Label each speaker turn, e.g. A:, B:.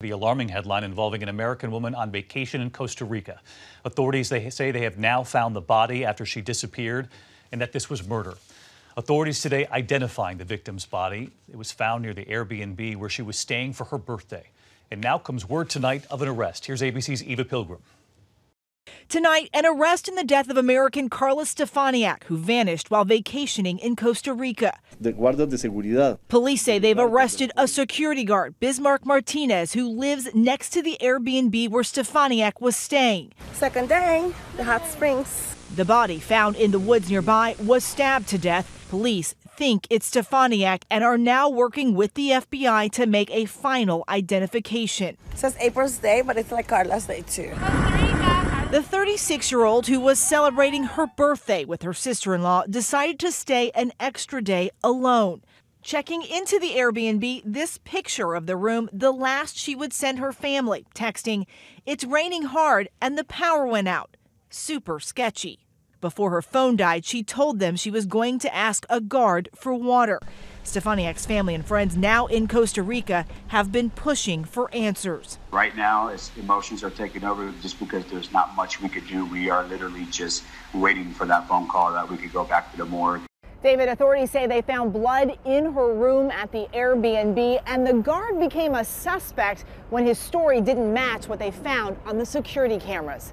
A: The alarming headline involving an American woman on vacation in Costa Rica. Authorities they say they have now found the body after she disappeared and that this was murder. Authorities today identifying the victim's body. It was found near the Airbnb where she was staying for her birthday. And now comes word tonight of an arrest. Here's ABC's Eva Pilgrim.
B: Tonight, an arrest in the death of American Carla Stefaniak, who vanished while vacationing in Costa Rica.
C: De guardas de seguridad.
B: Police say they've arrested a security guard, Bismarck Martinez, who lives next to the Airbnb where Stefaniak was staying.
D: Second day, the hot springs.
B: The body found in the woods nearby was stabbed to death. Police think it's Stefaniak and are now working with the FBI to make a final identification.
D: It says April's day, but it's like Carla's day too.
B: The 36 year old who was celebrating her birthday with her sister in law decided to stay an extra day alone. Checking into the Airbnb, this picture of the room, the last she would send her family, texting, It's raining hard and the power went out. Super sketchy. Before her phone died, she told them she was going to ask a guard for water. Stefaniak's family and friends now in Costa Rica have been pushing for answers.
E: Right now, as emotions are taking over just because there's not much we could do. We are literally just waiting for that phone call that we could go back to the morgue.
F: David, authorities say they found blood in her room at the Airbnb, and the guard became a suspect when his story didn't match what they found on the security cameras.